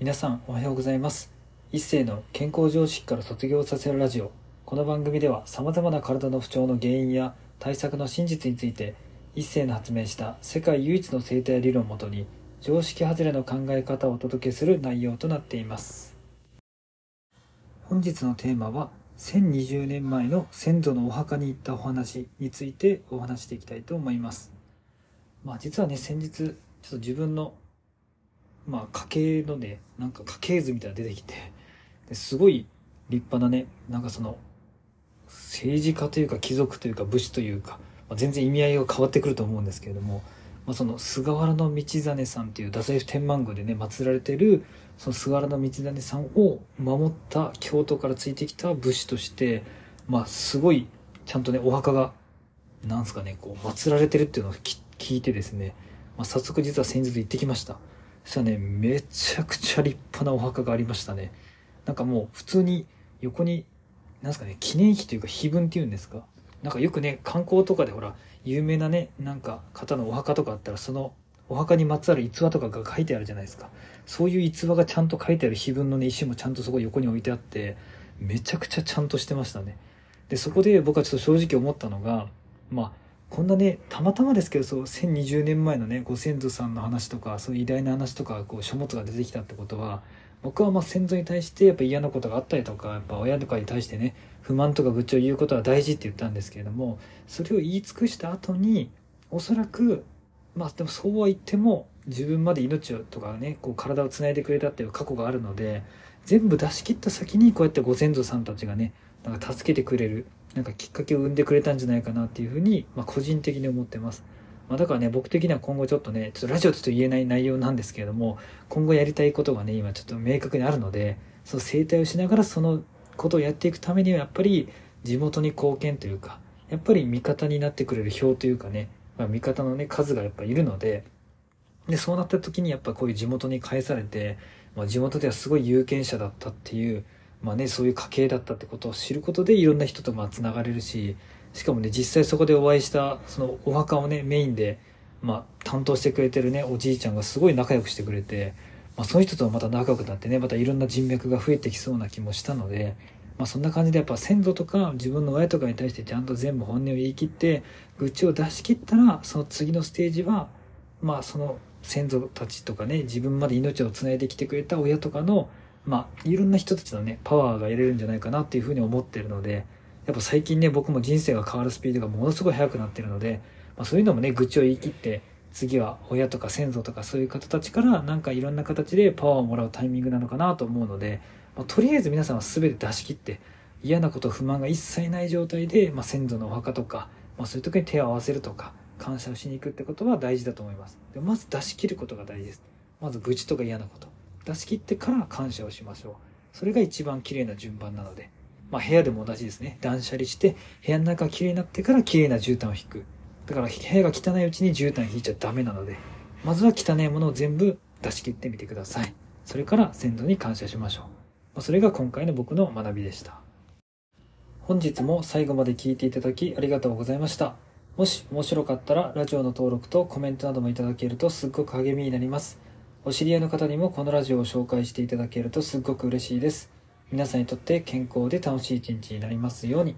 皆さんおはようございます。一世の健康常識から卒業させるラジオ。この番組では様々な体の不調の原因や対策の真実について一世の発明した世界唯一の生態理論をもとに常識外れの考え方をお届けする内容となっています。本日のテーマは1020年前の先祖のお墓に行ったお話についてお話していきたいと思います。まあ実はね先日ちょっと自分のまあ家系のねなんか家系図みたいなの出てきてすごい立派なねなんかその政治家というか貴族というか武士というか、まあ、全然意味合いが変わってくると思うんですけれども、まあ、その菅原道真さんっていう太宰府天満宮でね祀られてるその菅原道真さんを守った京都からついてきた武士としてまあすごいちゃんとねお墓がなんすかねこう祀られてるっていうのを聞いてですね、まあ、早速実は先日行ってきました。したねめちゃくちゃ立派なお墓がありましたね。なんかもう普通に横になんすかね記念碑というか碑文っていうんですか？なんかよくね観光とかでほら有名なねなんか方のお墓とかあったらそのお墓にまつわる逸話とかが書いてあるじゃないですか。そういう逸話がちゃんと書いてある碑文のね石もちゃんとそこ横に置いてあってめちゃくちゃちゃんとしてましたね。でそこで僕はちょっと正直思ったのがまあこんなねたまたまですけどそう1020年前のねご先祖さんの話とかそういう偉大な話とかこう書物が出てきたってことは僕はまあ先祖に対してやっぱ嫌なことがあったりとかやっぱ親とかに対してね不満とか愚痴を言うことは大事って言ったんですけれどもそれを言い尽くした後におそらくまあでもそうは言っても自分まで命をとかねこう体をつないでくれたっていう過去があるので全部出し切った先にこうやってご先祖さんたちがねなんか助けてくれるなんかきっかけを生んでくれたんじゃないかなっていうふうに、まあ、個人的に思ってます。まあ、だからね、僕的には今後ちょっとね、ちょっとラジオちょっと言えない内容なんですけれども、今後やりたいことがね、今ちょっと明確にあるので、その生態をしながらそのことをやっていくためには、やっぱり地元に貢献というか、やっぱり味方になってくれる票というかね、まあ、味方のね、数がやっぱいるので、で、そうなった時にやっぱこういう地元に返されて、まあ、地元ではすごい有権者だったっていう、まあね、そういう家系だったってことを知ることでいろんな人とまあつながれるししかもね実際そこでお会いしたそのお墓をねメインで、まあ、担当してくれてるねおじいちゃんがすごい仲良くしてくれて、まあ、その人とまた仲良くなってねまたいろんな人脈が増えてきそうな気もしたので、まあ、そんな感じでやっぱ先祖とか自分の親とかに対してちゃんと全部本音を言い切って愚痴を出し切ったらその次のステージはまあその先祖たちとかね自分まで命をつないできてくれた親とかのまあ、いろんな人たちのね、パワーが得れるんじゃないかなっていうふうに思ってるので、やっぱ最近ね、僕も人生が変わるスピードがものすごい速くなってるので、まあ、そういうのもね、愚痴を言い切って、次は親とか先祖とかそういう方たちからなんかいろんな形でパワーをもらうタイミングなのかなと思うので、まあ、とりあえず皆さんは全て出し切って嫌なこと不満が一切ない状態で、まあ、先祖のお墓とか、まあ、そういう時に手を合わせるとか感謝をしに行くってことは大事だと思います。でまず出し切ることが大事です。まず愚痴とか嫌なこと。出し切ってから感謝をしましょう。それが一番綺麗な順番なので。まあ部屋でも同じですね。断捨離して部屋の中が綺麗になってから綺麗な絨毯を引く。だから部屋が汚いうちに絨毯引いちゃダメなので。まずは汚いものを全部出し切ってみてください。それから先祖に感謝しましょう、ま、それが今回の僕の学びでした。本日も最後まで聞いていただきありがとうございました。もし面白かったらラジオの登録とコメントなどもいただけるとすっごく励みになります。お知り合いの方にもこのラジオを紹介していただけるとすっごく嬉しいです。皆さんにとって健康で楽しい一日になりますように。